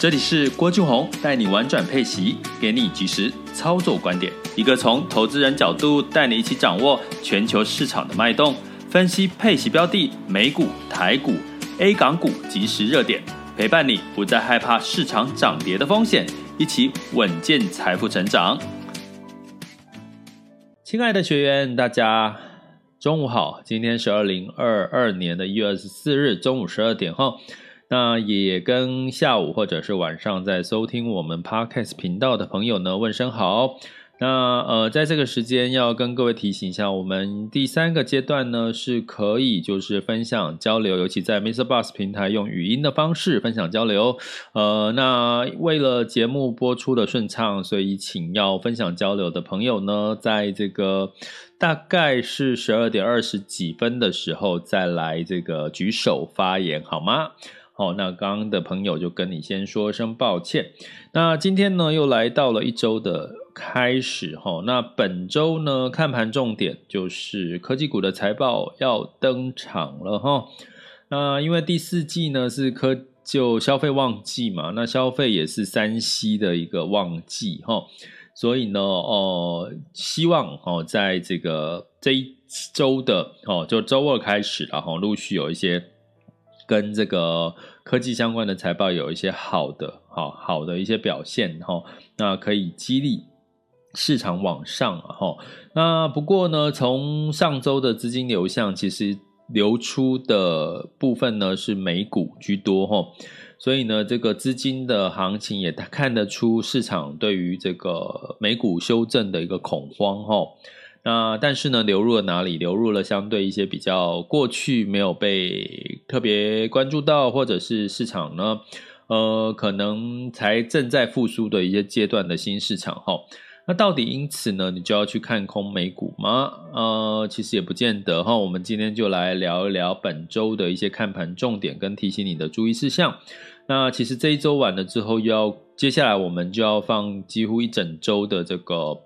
这里是郭俊宏带你玩转配息，给你及时操作观点，一个从投资人角度带你一起掌握全球市场的脉动，分析配息标的、美股、台股、A 港股即时热点，陪伴你不再害怕市场涨跌的风险，一起稳健财富成长。亲爱的学员，大家中午好，今天是二零二二年的一月二十四日中午十二点哈。那也跟下午或者是晚上在收听我们 Podcast 频道的朋友呢问声好。那呃，在这个时间要跟各位提醒一下，我们第三个阶段呢是可以就是分享交流，尤其在 miss Bus 平台用语音的方式分享交流。呃，那为了节目播出的顺畅，所以请要分享交流的朋友呢，在这个大概是十二点二十几分的时候再来这个举手发言，好吗？好，那刚刚的朋友就跟你先说声抱歉。那今天呢，又来到了一周的开始哈。那本周呢，看盘重点就是科技股的财报要登场了哈。那因为第四季呢是科就消费旺季嘛，那消费也是三 C 的一个旺季哈，所以呢，哦，希望哦，在这个这一周的哦，就周二开始，然后陆续有一些。跟这个科技相关的财报有一些好的、好好的一些表现哈，那可以激励市场往上哈。那不过呢，从上周的资金流向，其实流出的部分呢是美股居多哈，所以呢，这个资金的行情也看得出市场对于这个美股修正的一个恐慌哈。那但是呢，流入了哪里？流入了相对一些比较过去没有被特别关注到，或者是市场呢，呃，可能才正在复苏的一些阶段的新市场哈。那到底因此呢，你就要去看空美股吗？呃，其实也不见得哈。我们今天就来聊一聊本周的一些看盘重点跟提醒你的注意事项。那其实这一周完了之后，又要接下来我们就要放几乎一整周的这个。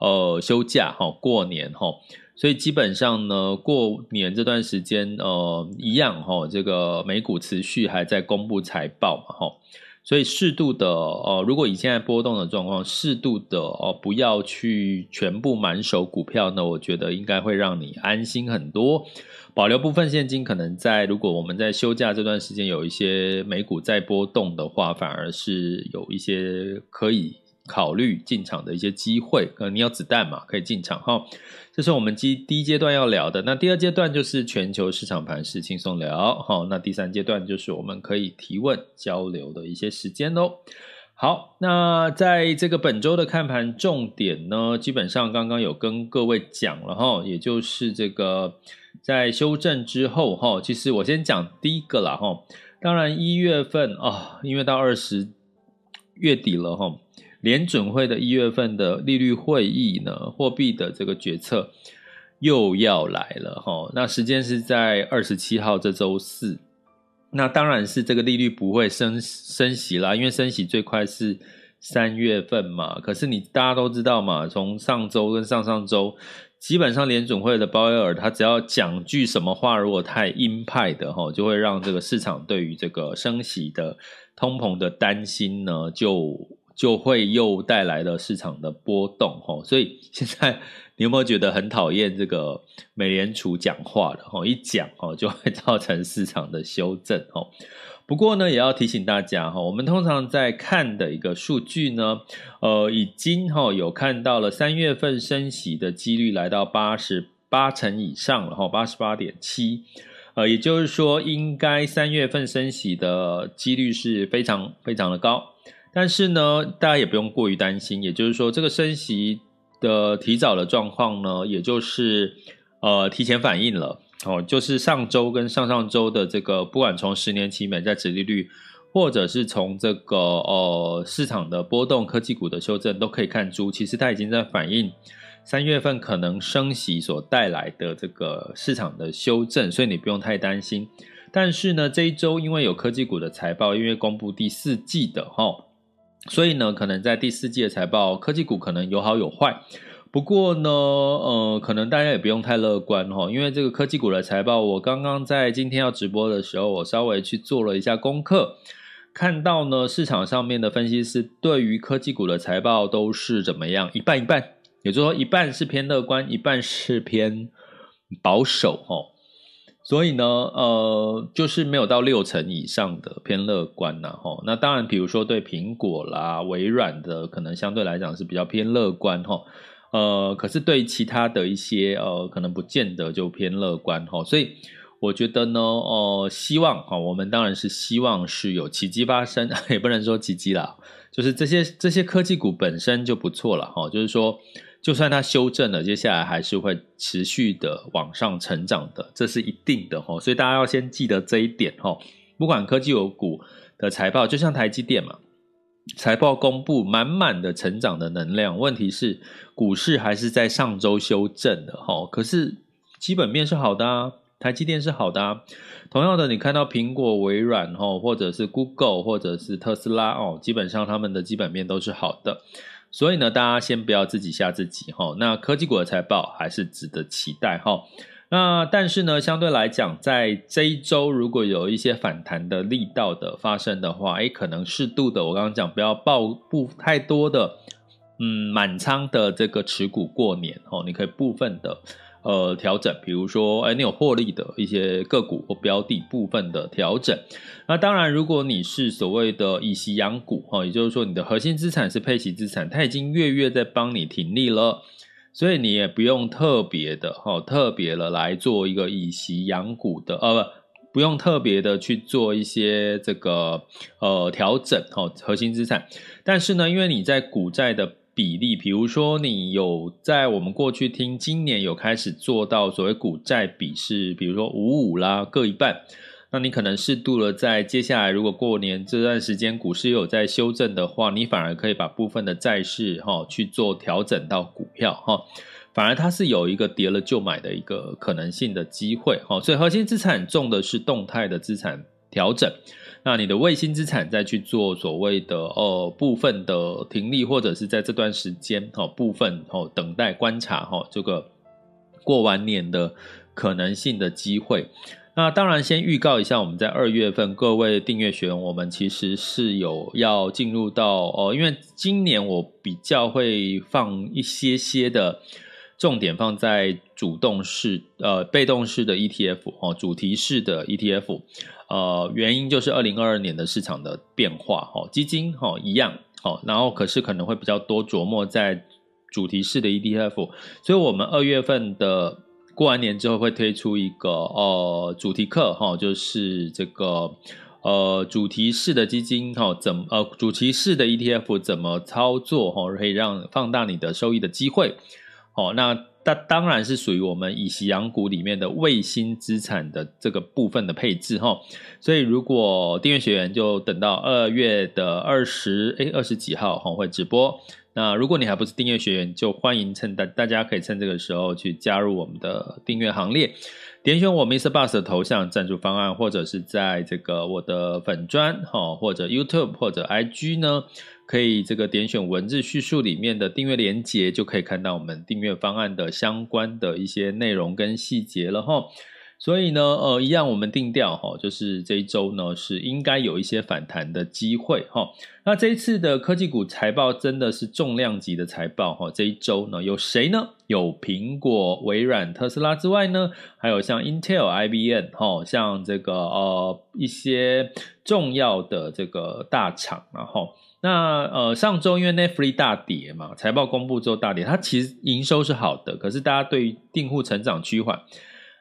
呃，休假哈，过年哈，所以基本上呢，过年这段时间，呃，一样哈，这个美股持续还在公布财报嘛哈，所以适度的呃，如果以现在波动的状况，适度的哦，不要去全部满手股票呢，我觉得应该会让你安心很多，保留部分现金，可能在如果我们在休假这段时间有一些美股在波动的话，反而是有一些可以。考虑进场的一些机会，可能你有子弹嘛，可以进场哈。这是我们第第一阶段要聊的。那第二阶段就是全球市场盘势轻松聊哈。那第三阶段就是我们可以提问交流的一些时间喽。好，那在这个本周的看盘重点呢，基本上刚刚有跟各位讲了哈，也就是这个在修正之后哈，其实我先讲第一个啦哈。当然一月份啊，因为到二十月底了哈。联准会的一月份的利率会议呢，货币的这个决策又要来了哈。那时间是在二十七号这周四。那当然是这个利率不会升升息啦，因为升息最快是三月份嘛。可是你大家都知道嘛，从上周跟上上周，基本上联准会的鲍威尔他只要讲句什么话，如果太鹰派的哈，就会让这个市场对于这个升息的通膨的担心呢就。就会又带来了市场的波动哈，所以 现在你有没有觉得很讨厌这个美联储讲话的吼？一讲哦就会造成市场的修正吼。不过呢，也要提醒大家哈，我们通常在看的一个数据呢，呃，已经哈有看到了三月份升息的几率来到八十八成以上了哈，八十八点七，呃，也就是说，应该三月份升息的几率是非常非常的高。但是呢，大家也不用过于担心。也就是说，这个升息的提早的状况呢，也就是呃提前反应了。哦，就是上周跟上上周的这个，不管从十年期美债殖利率，或者是从这个呃市场的波动、科技股的修正，都可以看出，其实它已经在反映三月份可能升息所带来的这个市场的修正，所以你不用太担心。但是呢，这一周因为有科技股的财报，因为公布第四季的哈，所以呢，可能在第四季的财报，科技股可能有好有坏。不过呢，呃，可能大家也不用太乐观哈，因为这个科技股的财报，我刚刚在今天要直播的时候，我稍微去做了一下功课，看到呢，市场上面的分析师对于科技股的财报都是怎么样，一半一半，也就是说一半是偏乐观，一半是偏保守哈，所以呢，呃，就是没有到六成以上的偏乐观呐哈。那当然，比如说对苹果啦、微软的，可能相对来讲是比较偏乐观哈。呃，可是对其他的一些呃，可能不见得就偏乐观哈，所以我觉得呢，呃，希望哈，我们当然是希望是有奇迹发生，也不能说奇迹啦，就是这些这些科技股本身就不错了哈，就是说，就算它修正了，接下来还是会持续的往上成长的，这是一定的哈，所以大家要先记得这一点哈，不管科技有股的财报，就像台积电嘛。财报公布，满满的成长的能量。问题是，股市还是在上周修正的哈。可是基本面是好的啊，台积电是好的啊。同样的，你看到苹果、微软哈，或者是 Google，或者是特斯拉哦，基本上他们的基本面都是好的。所以呢，大家先不要自己吓自己哈。那科技股的财报还是值得期待哈。那但是呢，相对来讲，在这一周如果有一些反弹的力道的发生的话，诶，可能适度的，我刚刚讲不要抱不太多的，嗯，满仓的这个持股过年哦，你可以部分的呃调整，比如说，诶，你有获利的一些个股或标的部分的调整。那当然，如果你是所谓的以息养股哈，也就是说你的核心资产是配息资产，它已经月月在帮你停利了。所以你也不用特别的哈，特别的来做一个以息养股的，呃，不，不用特别的去做一些这个呃调整哈，核心资产。但是呢，因为你在股债的比例，比如说你有在我们过去听，今年有开始做到所谓股债比是，比如说五五啦，各一半。那你可能适度的在接下来，如果过年这段时间股市又有在修正的话，你反而可以把部分的债市哈去做调整到股票哈，反而它是有一个跌了就买的一个可能性的机会哈。所以核心资产重的是动态的资产调整，那你的卫星资产再去做所谓的呃部分的停利，或者是在这段时间哦部分哦等待观察哈这个过完年的可能性的机会。那当然，先预告一下，我们在二月份各位订阅学员，我们其实是有要进入到哦，因为今年我比较会放一些些的重点放在主动式呃被动式的 ETF 哦，主题式的 ETF，呃，原因就是二零二二年的市场的变化哦，基金哦一样哦，然后可是可能会比较多琢磨在主题式的 ETF，所以我们二月份的。过完年之后会推出一个呃主题课哈，就是这个呃主题式的基金哈，怎么呃主题式的 ETF 怎么操作哈，可以让放大你的收益的机会。好，那那当然是属于我们以息养股里面的卫星资产的这个部分的配置哈。所以如果订阅学员就等到二月的二十诶二十几号哈会直播。那如果你还不是订阅学员，就欢迎趁大大家可以趁这个时候去加入我们的订阅行列，点选我 Mr. Bus 的头像赞助方案，或者是在这个我的粉砖哈，或者 YouTube 或者 IG 呢，可以这个点选文字叙述里面的订阅连接，就可以看到我们订阅方案的相关的一些内容跟细节了哈。所以呢，呃，一样我们定调哈，就是这一周呢是应该有一些反弹的机会哈。那这一次的科技股财报真的是重量级的财报哈。这一周呢有谁呢？有苹果、微软、特斯拉之外呢，还有像 Intel、IBM 哈，像这个呃一些重要的这个大厂然后那呃上周因为 Netflix 大跌嘛，财报公布之后大跌，它其实营收是好的，可是大家对于订户成长趋缓。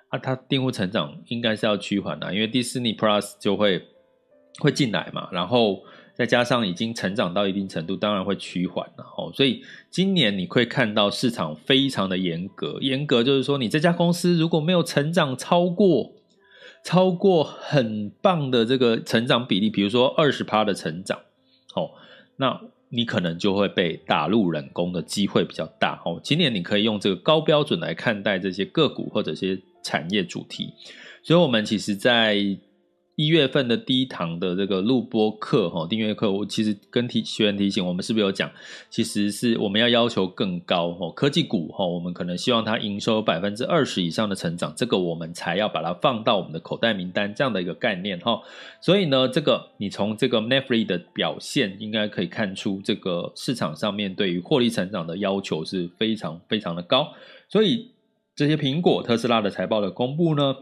啊，它订户成长应该是要趋缓的，因为 Disney Plus 就会会进来嘛，然后再加上已经成长到一定程度，当然会趋缓了哦。所以今年你会看到市场非常的严格，严格就是说，你这家公司如果没有成长超过超过很棒的这个成长比例，比如说二十趴的成长，哦，那你可能就会被打入冷宫的机会比较大哦。今年你可以用这个高标准来看待这些个股或者些产业主题。所以，我们其实，在一月份的第一堂的这个录播课，哈，订阅课，我其实跟提学员提醒，我们是不是有讲，其实是我们要要求更高，哦，科技股，哈，我们可能希望它营收百分之二十以上的成长，这个我们才要把它放到我们的口袋名单这样的一个概念，哈。所以呢，这个你从这个 Netflix 的表现，应该可以看出，这个市场上面对于获利成长的要求是非常非常的高。所以，这些苹果、特斯拉的财报的公布呢，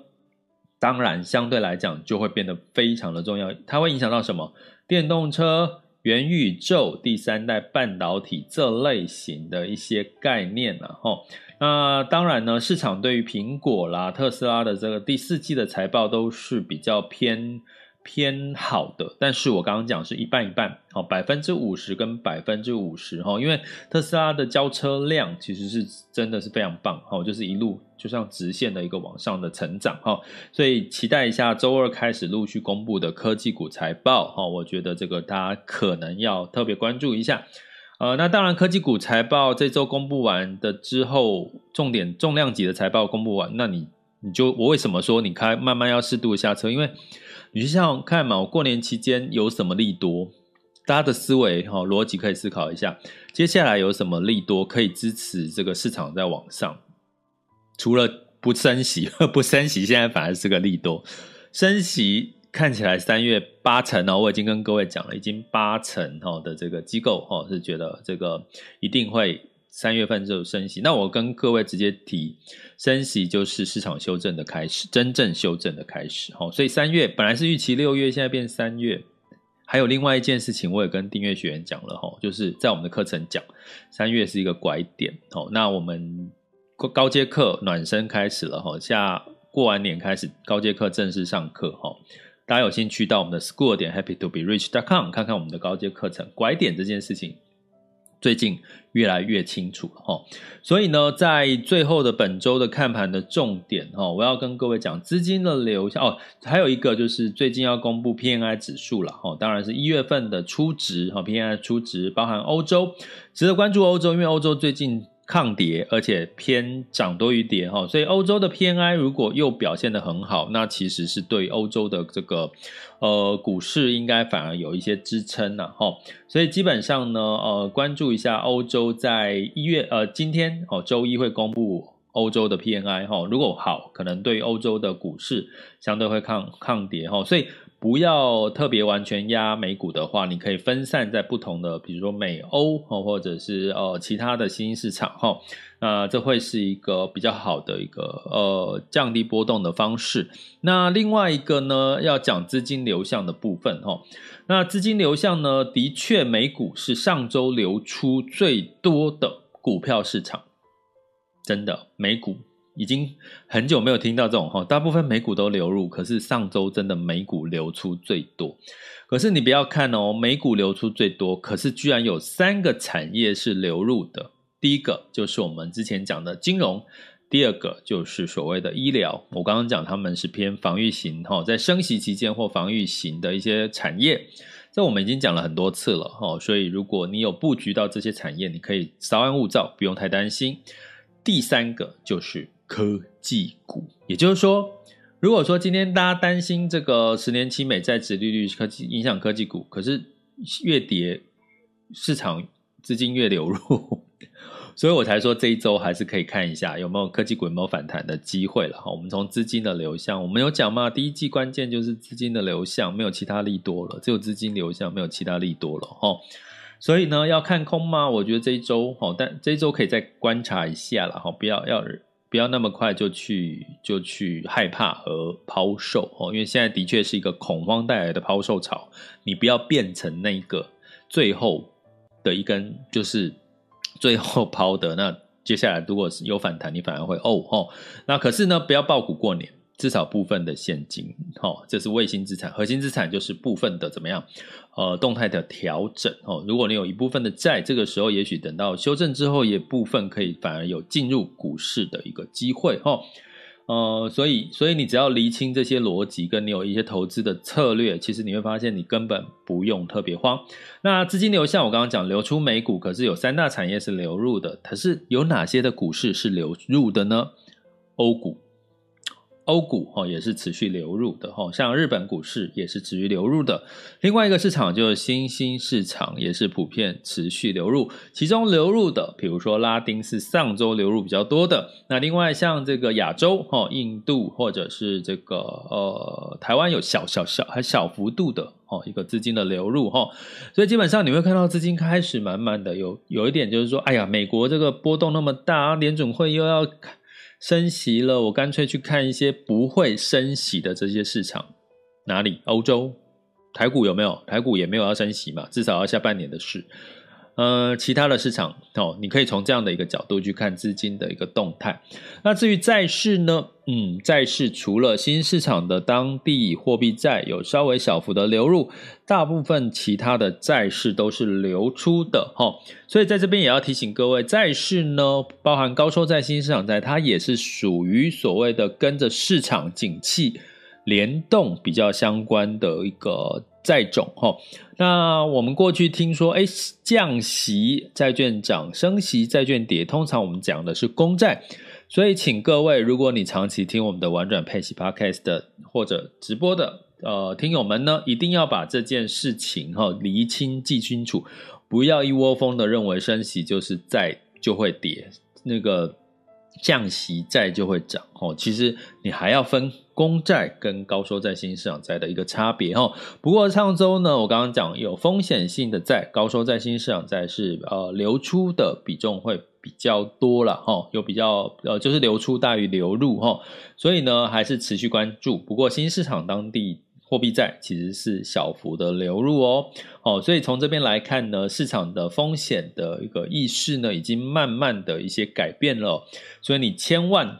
当然，相对来讲就会变得非常的重要，它会影响到什么？电动车、元宇宙、第三代半导体这类型的一些概念了哈。那当然呢，市场对于苹果啦、特斯拉的这个第四季的财报都是比较偏。偏好的，但是我刚刚讲是一半一半，好，百分之五十跟百分之五十哈，因为特斯拉的交车量其实是真的是非常棒，哈，就是一路就像直线的一个往上的成长，哈，所以期待一下周二开始陆续公布的科技股财报，哈，我觉得这个大家可能要特别关注一下，呃，那当然科技股财报这周公布完的之后，重点重量级的财报公布完，那你你就我为什么说你开慢慢要适度下车，因为。你就像看嘛，我过年期间有什么利多？大家的思维哈逻辑可以思考一下，接下来有什么利多可以支持这个市场在往上？除了不升息，不升息，现在反而是个利多。升息看起来三月八成哦，我已经跟各位讲了，已经八成哈的这个机构哈是觉得这个一定会。三月份就升息，那我跟各位直接提，升息就是市场修正的开始，真正修正的开始。所以三月本来是预期六月，现在变三月。还有另外一件事情，我也跟订阅学员讲了哈，就是在我们的课程讲，三月是一个拐点。好，那我们高阶课暖身开始了哈，下过完年开始高阶课正式上课哈，大家有兴趣到我们的 school 点 happytoberich.com 看看我们的高阶课程，拐点这件事情。最近越来越清楚了哈，所以呢，在最后的本周的看盘的重点哈，我要跟各位讲资金的流向哦，还有一个就是最近要公布 P N I 指数了哈，当然是一月份的初值哈，PMI 初值包含欧洲，值得关注欧洲，因为欧洲最近。抗跌，而且偏涨多于跌哈，所以欧洲的 PNI 如果又表现得很好，那其实是对欧洲的这个呃股市应该反而有一些支撑呐哈，所以基本上呢呃关注一下欧洲在一月呃今天哦周一会公布欧洲的 PNI 哈，如果好，可能对欧洲的股市相对会抗抗跌哈，所以。不要特别完全压美股的话，你可以分散在不同的，比如说美欧或者是呃其他的新兴市场哈，那这会是一个比较好的一个呃降低波动的方式。那另外一个呢，要讲资金流向的部分哈，那资金流向呢，的确美股是上周流出最多的股票市场，真的美股。已经很久没有听到这种哈，大部分美股都流入，可是上周真的美股流出最多。可是你不要看哦，美股流出最多，可是居然有三个产业是流入的。第一个就是我们之前讲的金融，第二个就是所谓的医疗。我刚刚讲他们是偏防御型哈，在升息期间或防御型的一些产业，这我们已经讲了很多次了哈。所以如果你有布局到这些产业，你可以稍安勿躁，不用太担心。第三个就是。科技股，也就是说，如果说今天大家担心这个十年期美债殖利率科技影响科技股，可是越跌市场资金越流入，所以我才说这一周还是可以看一下有没有科技股有没有反弹的机会了哈。我们从资金的流向，我们有讲嘛，第一季关键就是资金的流向，没有其他利多了，只有资金流向，没有其他利多了哈。所以呢，要看空吗？我觉得这一周哈，但这一周可以再观察一下了哈，不要要。不要那么快就去就去害怕和抛售哦，因为现在的确是一个恐慌带来的抛售潮，你不要变成那个最后的一根，就是最后抛的。那接下来如果是有反弹，你反而会哦哦。那可是呢，不要抱股过年至少部分的现金，哦，这是卫星资产，核心资产就是部分的怎么样？呃，动态的调整，哦，如果你有一部分的债，这个时候也许等到修正之后，也部分可以反而有进入股市的一个机会，哦，呃，所以，所以你只要厘清这些逻辑，跟你有一些投资的策略，其实你会发现你根本不用特别慌。那资金流向我刚刚讲流出美股，可是有三大产业是流入的，可是有哪些的股市是流入的呢？欧股。欧股哈也是持续流入的哈，像日本股市也是持续流入的。另外一个市场就是新兴市场，也是普遍持续流入。其中流入的，比如说拉丁是上周流入比较多的。那另外像这个亚洲哈，印度或者是这个呃台湾有小小小还小幅度的哦一个资金的流入哈。所以基本上你会看到资金开始慢慢的有有一点就是说，哎呀，美国这个波动那么大，联准会又要。升息了，我干脆去看一些不会升息的这些市场，哪里？欧洲，台股有没有？台股也没有要升息嘛，至少要下半年的事。呃，其他的市场哦，你可以从这样的一个角度去看资金的一个动态。那至于债市呢？嗯，债市除了新市场的当地货币债有稍微小幅的流入，大部分其他的债市都是流出的哈。所以在这边也要提醒各位，债市呢，包含高收债、新市场债，它也是属于所谓的跟着市场景气联动比较相关的一个。债种哈，那我们过去听说，哎，降息债券涨，升息债券跌，通常我们讲的是公债，所以请各位，如果你长期听我们的玩转配息 Podcast 的或者直播的呃听友们呢，一定要把这件事情哈厘清记清楚，不要一窝蜂的认为升息就是债就会跌，那个降息债就会涨哦，其实你还要分。公债跟高收债、新市场债的一个差别哈。不过上周呢，我刚刚讲有风险性的债，高收债、新市场债是呃流出的比重会比较多了哈，有比较呃就是流出大于流入哈，所以呢还是持续关注。不过新市场当地货币债其实是小幅的流入哦，哦，所以从这边来看呢，市场的风险的一个意识呢已经慢慢的一些改变了，所以你千万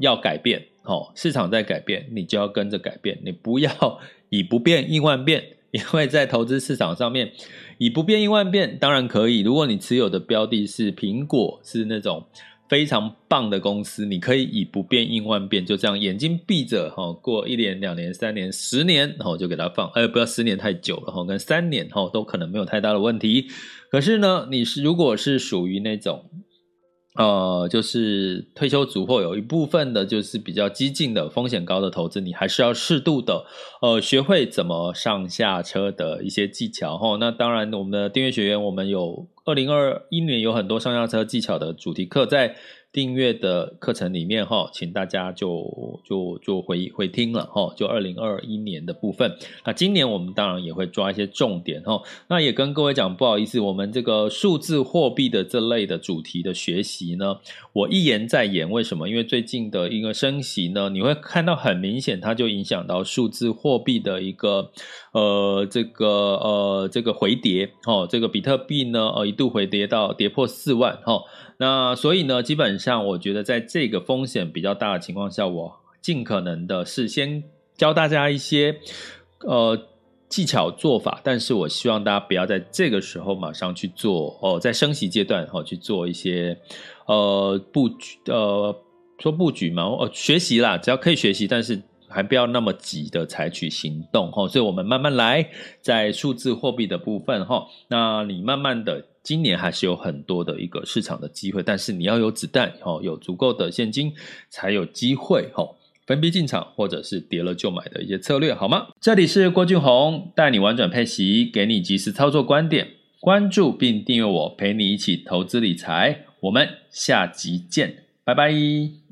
要改变。哦，市场在改变，你就要跟着改变。你不要 以不变应万变，因为在投资市场上面，以不变应万变当然可以。如果你持有的标的是苹果，是那种非常棒的公司，你可以以不变应万变，就这样眼睛闭着哈，过一年、两年、三年、十年，然后就给它放。哎，不要十年太久了哈，跟三年哈都可能没有太大的问题。可是呢，你是如果是属于那种。呃，就是退休族或有一部分的，就是比较激进的、风险高的投资，你还是要适度的，呃，学会怎么上下车的一些技巧齁。那当然，我们的订阅学员，我们有二零二一年有很多上下车技巧的主题课在。订阅的课程里面哈，请大家就就就回回听了哈，就二零二一年的部分。那今年我们当然也会抓一些重点哈。那也跟各位讲，不好意思，我们这个数字货币的这类的主题的学习呢，我一言再言。为什么？因为最近的一个升息呢，你会看到很明显，它就影响到数字货币的一个呃这个呃这个回跌哦，这个比特币呢呃一度回跌到跌破四万哈。那所以呢，基本上我觉得在这个风险比较大的情况下，我尽可能的是先教大家一些呃技巧做法，但是我希望大家不要在这个时候马上去做哦，在升息阶段哈、哦、去做一些呃布局呃说布局嘛，哦学习啦，只要可以学习，但是还不要那么急的采取行动哈、所以我们慢慢来，在数字货币的部分哈、那你慢慢的。今年还是有很多的一个市场的机会，但是你要有子弹哦，有足够的现金才有机会哦，分批进场或者是跌了就买的一些策略，好吗？这里是郭俊宏，带你玩转配息，给你及时操作观点，关注并订阅我，陪你一起投资理财，我们下集见，拜拜。